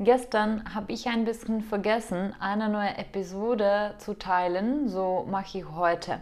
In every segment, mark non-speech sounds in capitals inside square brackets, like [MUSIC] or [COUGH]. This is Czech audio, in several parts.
Gestern habe ich ein bisschen vergessen, eine neue Episode zu teilen, so mache ich heute.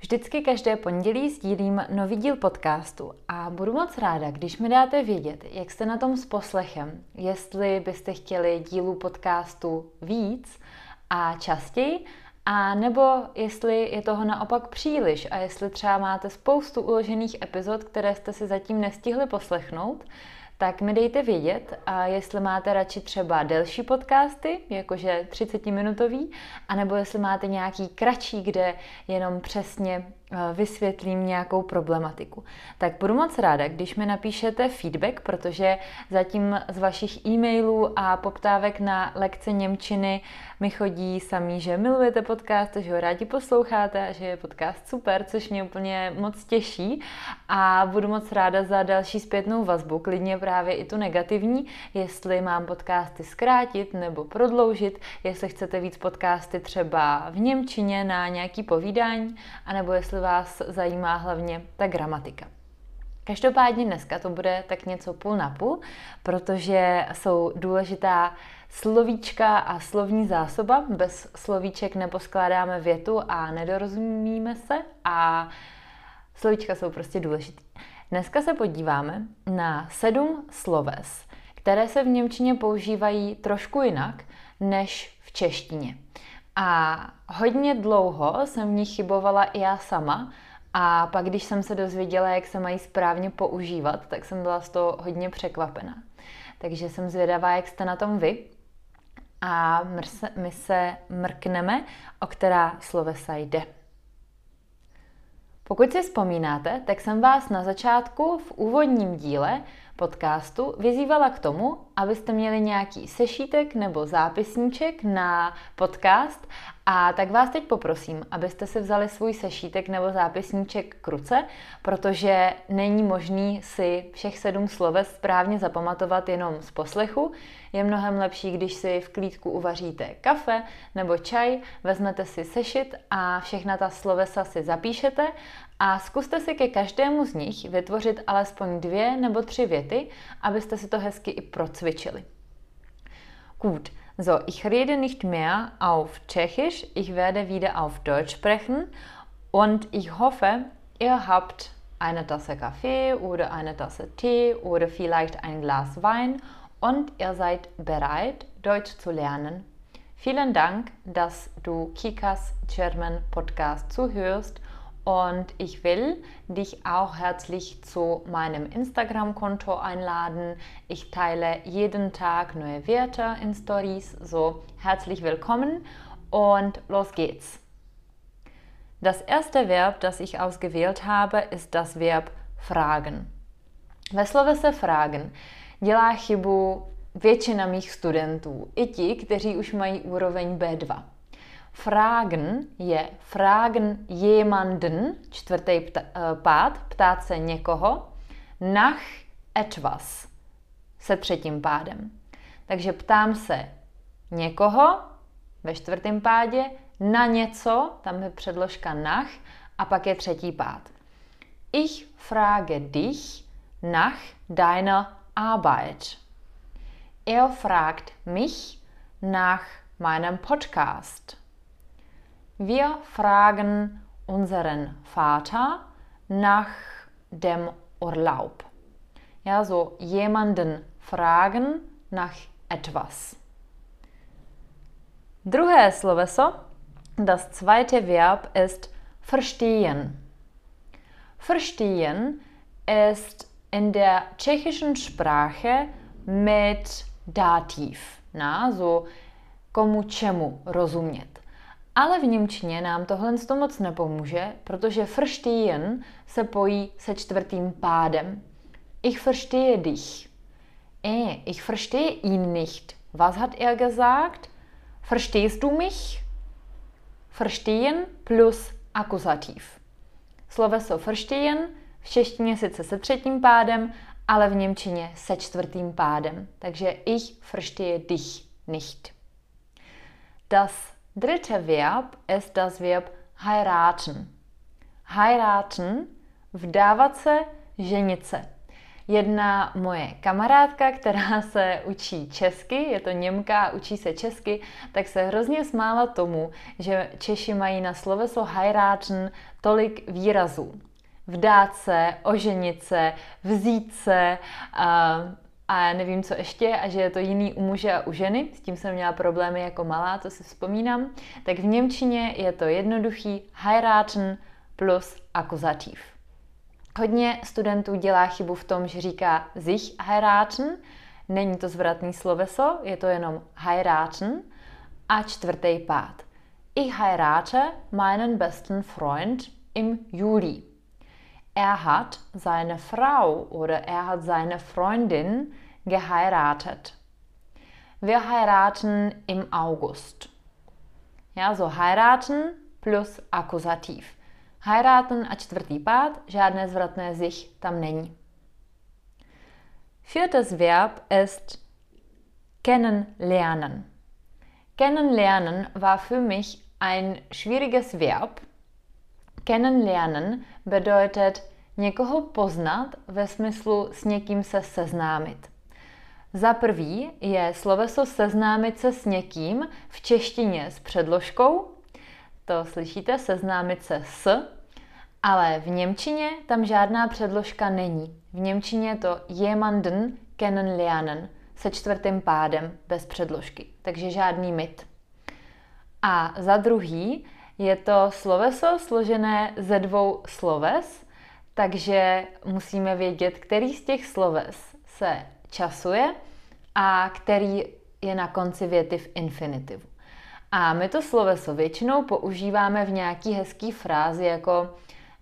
Vždycky každé pondělí sdílím nový díl podcastu a budu moc ráda, když mi dáte vědět, jak jste na tom s poslechem, jestli byste chtěli dílů podcastu víc a častěji, a nebo jestli je toho naopak příliš a jestli třeba máte spoustu uložených epizod, které jste si zatím nestihli poslechnout, tak mi dejte vědět, a jestli máte radši třeba delší podcasty, jakože 30-minutový, anebo jestli máte nějaký kratší, kde jenom přesně vysvětlím nějakou problematiku. Tak budu moc ráda, když mi napíšete feedback, protože zatím z vašich e-mailů a poptávek na lekce Němčiny mi chodí samý, že milujete podcast, že ho rádi posloucháte a že je podcast super, což mě úplně moc těší a budu moc ráda za další zpětnou vazbu, klidně právě i tu negativní, jestli mám podcasty zkrátit nebo prodloužit, jestli chcete víc podcasty třeba v Němčině na nějaký povídání, anebo jestli vás zajímá hlavně ta gramatika. Každopádně dneska to bude tak něco půl na půl, protože jsou důležitá slovíčka a slovní zásoba. Bez slovíček neposkládáme větu a nedorozumíme se a slovíčka jsou prostě důležitý. Dneska se podíváme na sedm sloves, které se v Němčině používají trošku jinak než v češtině. A hodně dlouho jsem v nich chybovala i já sama, a pak, když jsem se dozvěděla, jak se mají správně používat, tak jsem byla z toho hodně překvapená. Takže jsem zvědavá, jak jste na tom vy. A my se mrkneme, o která slovesa jde. Pokud si vzpomínáte, tak jsem vás na začátku v úvodním díle podcastu vyzývala k tomu, abyste měli nějaký sešítek nebo zápisníček na podcast a tak vás teď poprosím, abyste si vzali svůj sešítek nebo zápisníček k ruce, protože není možný si všech sedm sloves správně zapamatovat jenom z poslechu. Je mnohem lepší, když si v klídku uvaříte kafe nebo čaj, vezmete si sešit a všechna ta slovesa si zapíšete a zkuste si ke každému z nich vytvořit alespoň dvě nebo tři věty, abyste si to hezky i procvičili. Gut, so, ich rede nicht mehr auf Tschechisch, ich werde wieder auf Deutsch sprechen und ich hoffe, ihr habt eine Tasse Kaffee oder eine Tasse Tee oder vielleicht ein Glas Wein und ihr seid bereit, Deutsch zu lernen. Vielen Dank, dass du Kikas German Podcast zuhörst und ich will dich auch herzlich zu meinem Instagram-Konto einladen. Ich teile jeden Tag neue Werte in Stories. So herzlich willkommen und los geht's. Das erste Verb, das ich ausgewählt habe, ist das Verb fragen. Ve slovese fragen dělá chybu většina mých studentů, i ti, kteří už mají úroveň B2. Fragen je fragen jemanden, čtvrtý uh, pád, ptát se někoho, nach etwas se třetím pádem. Takže ptám se někoho ve čtvrtém pádě, na něco, tam je předložka nach, a pak je třetí pád. Ich frage dich nach deiner Arbeit. Er fragt mich nach meinem Podcast. Wir fragen unseren Vater nach dem Urlaub. Ja, so jemanden fragen nach etwas. Druhé sloveso, das zweite Verb ist verstehen. Verstehen ist in der tschechischen Sprache mit Dativ. Na, so komu čemu rozumět. Ale v Němčině nám tohle to moc nepomůže, protože verstehen se pojí se čtvrtým pádem. Ich verstehe dich. Eh, ich verstehe ihn nicht. Was hat er gesagt? Verstehst du mich? Verstehen plus akuzativ. Sloveso verstehen v češtině sice se třetím pádem, ale v němčině se čtvrtým pádem. Takže ich verstehe dich nicht. Das dritte Verb ist das Verb heiraten. Heiraten, vdávat se, ženit se. Jedna moje kamarádka, která se učí česky, je to Němka, učí se česky, tak se hrozně smála tomu, že Češi mají na sloveso heiraten tolik výrazů. Vdát se, oženit se, vzít se a, a nevím co ještě, a že je to jiný u muže a u ženy, s tím jsem měla problémy jako malá, to si vzpomínám, tak v Němčině je to jednoduchý heiraten plus akuzativ. Hodně studentů dělá chybu v tom, že říká sich heiraten, není to zvratný sloveso, je to jenom heiraten a čtvrtý pád. Ich heirate meinen besten Freund im Juli. Er hat seine Frau oder er hat seine Freundin geheiratet. Wir heiraten im August. Ja, so heiraten plus Akkusativ. Heiraten a čtvrtý pád, žádné zvratné sich tam není. Viertes Verb ist kennenlernen. Kennenlernen war für mich ein schwieriges Verb. Kennenlernen bedeutet někoho poznat ve smyslu s někým se seznámit. Za prvý je sloveso seznámit se s někým v češtině s předložkou. To slyšíte, seznámit se s, ale v Němčině tam žádná předložka není. V Němčině je to jemanden kennenlernen se čtvrtým pádem bez předložky, takže žádný mit. A za druhý je to sloveso složené ze dvou sloves, takže musíme vědět, který z těch sloves se časuje a který je na konci věty v infinitivu. A my to sloveso většinou používáme v nějaký hezký frázi jako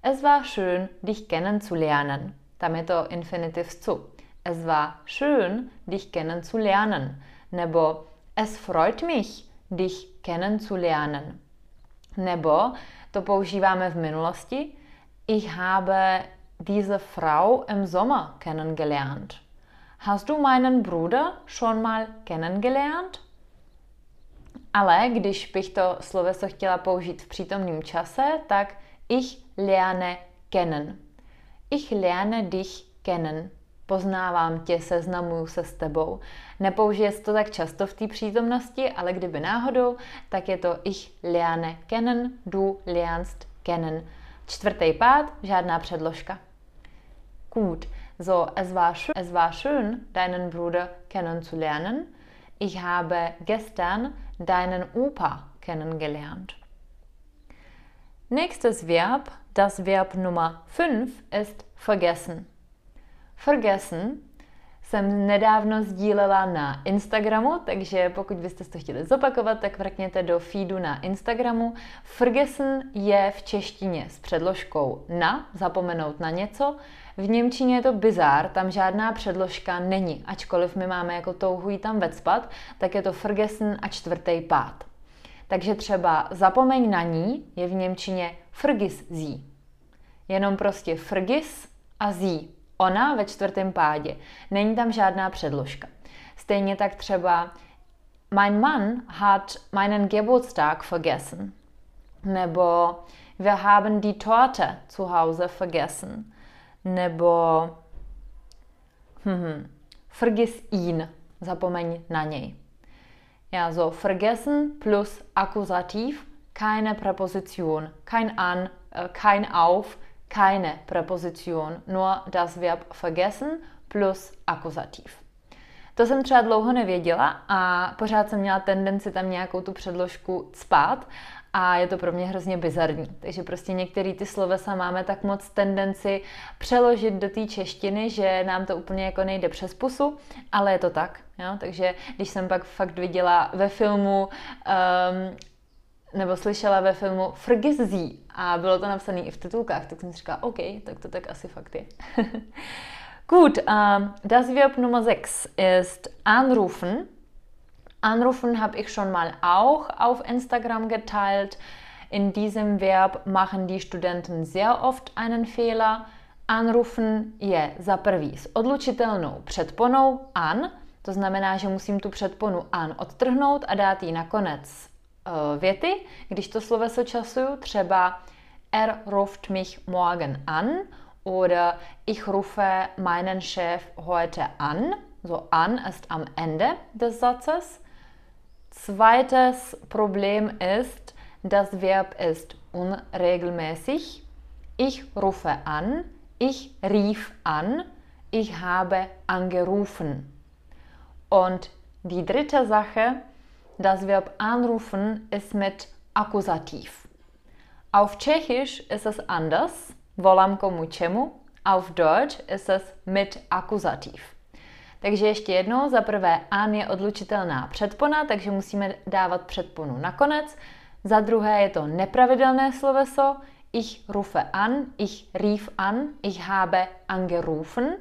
Es war schön, dich kennenzulernen. Tam je to infinitiv zu. Es war schön, dich kennenzulernen. Nebo es freut mich, dich kennenzulernen. Nebo to používáme v minulosti. Ich habe diese Frau im Sommer kennengelernt. Hast du meinen Bruder schon mal kennengelernt? Ale když bych to sloveso chtěla použít v přítomném čase, tak ich lerne kennen. Ich lerne dich kennen. Poznávám tě, seznamuju se s tebou. Nepoužije se to tak často v té přítomnosti, ale kdyby náhodou, tak je to ich lerne kennen, du lernst kennen. Čtvrtý pád, žádná předložka. Gut, so es war, schön, es war schön, deinen Bruder kennenzulernen. Ich habe gestern deinen Opa kennengelernt. Nächstes Verb, das Verb Nummer 5 ist vergessen. Vergessen jsem nedávno sdílela na Instagramu, takže pokud byste to chtěli zopakovat, tak vrkněte do feedu na Instagramu. Vergessen je v češtině s předložkou na, zapomenout na něco. V Němčině je to bizár, tam žádná předložka není. Ačkoliv my máme jako touhu jí tam vecpat, tak je to vergessen a čtvrtý pád. Takže třeba zapomeň na ní je v Němčině vergiss sie. Jenom prostě vergiss a sie. Ona ve čtvrtém pádě. Není tam žádná předložka. Stejně tak třeba Mein Mann hat meinen Geburtstag vergessen. Nebo Wir haben die Torte zu Hause vergessen. Nebo hm, vergiss ihn. Zapomeň na něj. Ja, so vergessen plus Akkusativ, keine Präposition, kein an, äh, kein auf, keine Präposition, nur das Verb vergessen plus Akkusativ. To jsem třeba dlouho nevěděla a pořád jsem měla tendenci tam nějakou tu předložku spát a je to pro mě hrozně bizarní. Takže prostě některé ty slovesa máme tak moc tendenci přeložit do té češtiny, že nám to úplně jako nejde přes pusu, ale je to tak. Jo? Takže když jsem pak fakt viděla ve filmu um, nebo slyšela ve filmu Frgizí a bylo to napsané i v titulkách, tak jsem si říkala, OK, tak to tak asi fakt je. [LAUGHS] Gut, um, das Verb Nummer 6 ist anrufen. Anrufen habe ich schon mal auch auf Instagram geteilt. In diesem Verb machen die Studenten sehr oft einen Fehler. Anrufen je za prvý s odlučitelnou předponou an, to znamená, že musím tu předponu an odtrhnout a dát ji na konec věty. Když to sloveso časuju, třeba er ruft mich morgen an oder ich rufe meinen Chef heute an. So an ist am Ende des Satzes. Zweites Problem ist, das Verb ist unregelmäßig. Ich rufe an, ich rief an, ich habe angerufen. Und die dritte Sache, das Verb anrufen ist mit Akkusativ. Auf Tschechisch ist es anders, volám komu čemu, auf Deutsch ist es mit Akkusativ. Takže ještě jednou, za prvé an je odlučitelná předpona, takže musíme dávat předponu nakonec. Za druhé je to nepravidelné sloveso, ich rufe an, ich rief an, ich habe angerufen.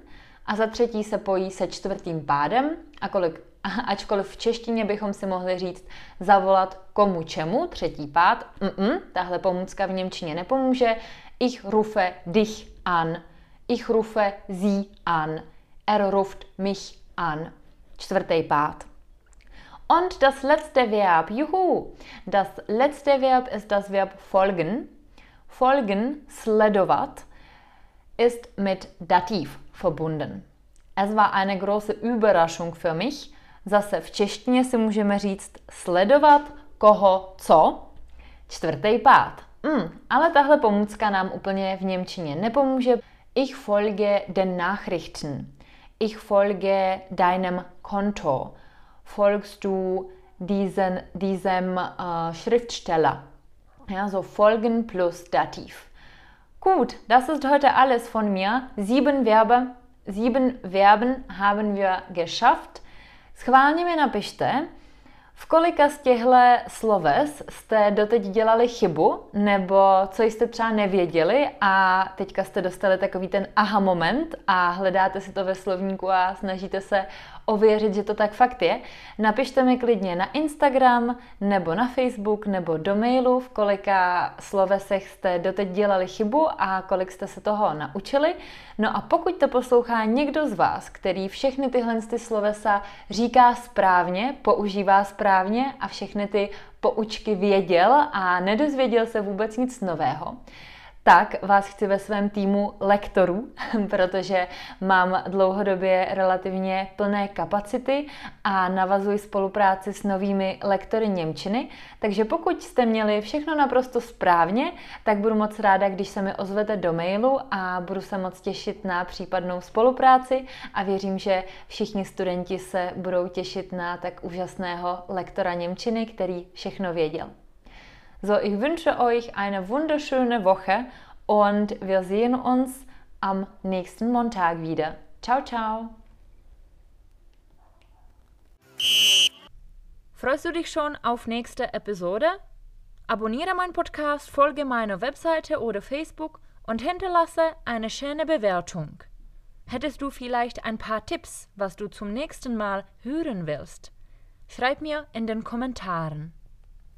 A za třetí se pojí se čtvrtým pádem, a kolik, [LAUGHS] ačkoliv v češtině bychom si mohli říct zavolat komu čemu, třetí pád, Mm-mm, tahle pomůcka v Němčině nepomůže. Ich rufe dich an, ich rufe sie an, er ruft mich an. Čtvrtý pád. Und das letzte Verb, juhu, das letzte Verb ist das Verb folgen. Folgen, sledovat, ist mit Dativ verbunden. Es war eine große Überraschung für mich. Zase v češtině si můžeme říct sledovat koho co. Čtvrtý pád. Mm, ale tahle pomůcka nám úplně v Němčině nepomůže. Ich folge den Nachrichten. Ich folge deinem Konto. Folgst du diesen, diesem äh, Schriftsteller? Ja, so folgen plus Dativ. Gut, das ist heute alles von mir. Sieben Verbe, sieben Verben haben wir geschafft. Schválně mi napište, v kolika z těchto sloves jste doteď dělali chybu, nebo co jste třeba nevěděli a teďka jste dostali takový ten aha moment a hledáte si to ve slovníku a snažíte se ověřit, že to tak fakt je, napište mi klidně na Instagram nebo na Facebook nebo do mailu, v kolika slovesech jste doteď dělali chybu a kolik jste se toho naučili. No a pokud to poslouchá někdo z vás, který všechny tyhle ty slovesa říká správně, používá správně a všechny ty poučky věděl a nedozvěděl se vůbec nic nového, tak vás chci ve svém týmu lektorů, [LAUGHS] protože mám dlouhodobě relativně plné kapacity a navazuji spolupráci s novými lektory Němčiny. Takže pokud jste měli všechno naprosto správně, tak budu moc ráda, když se mi ozvete do mailu a budu se moc těšit na případnou spolupráci a věřím, že všichni studenti se budou těšit na tak úžasného lektora Němčiny, který všechno věděl. So, ich wünsche euch eine wunderschöne Woche und wir sehen uns am nächsten Montag wieder. Ciao, ciao. Freust du dich schon auf nächste Episode? Abonniere meinen Podcast, folge meiner Webseite oder Facebook und hinterlasse eine schöne Bewertung. Hättest du vielleicht ein paar Tipps, was du zum nächsten Mal hören willst? Schreib mir in den Kommentaren.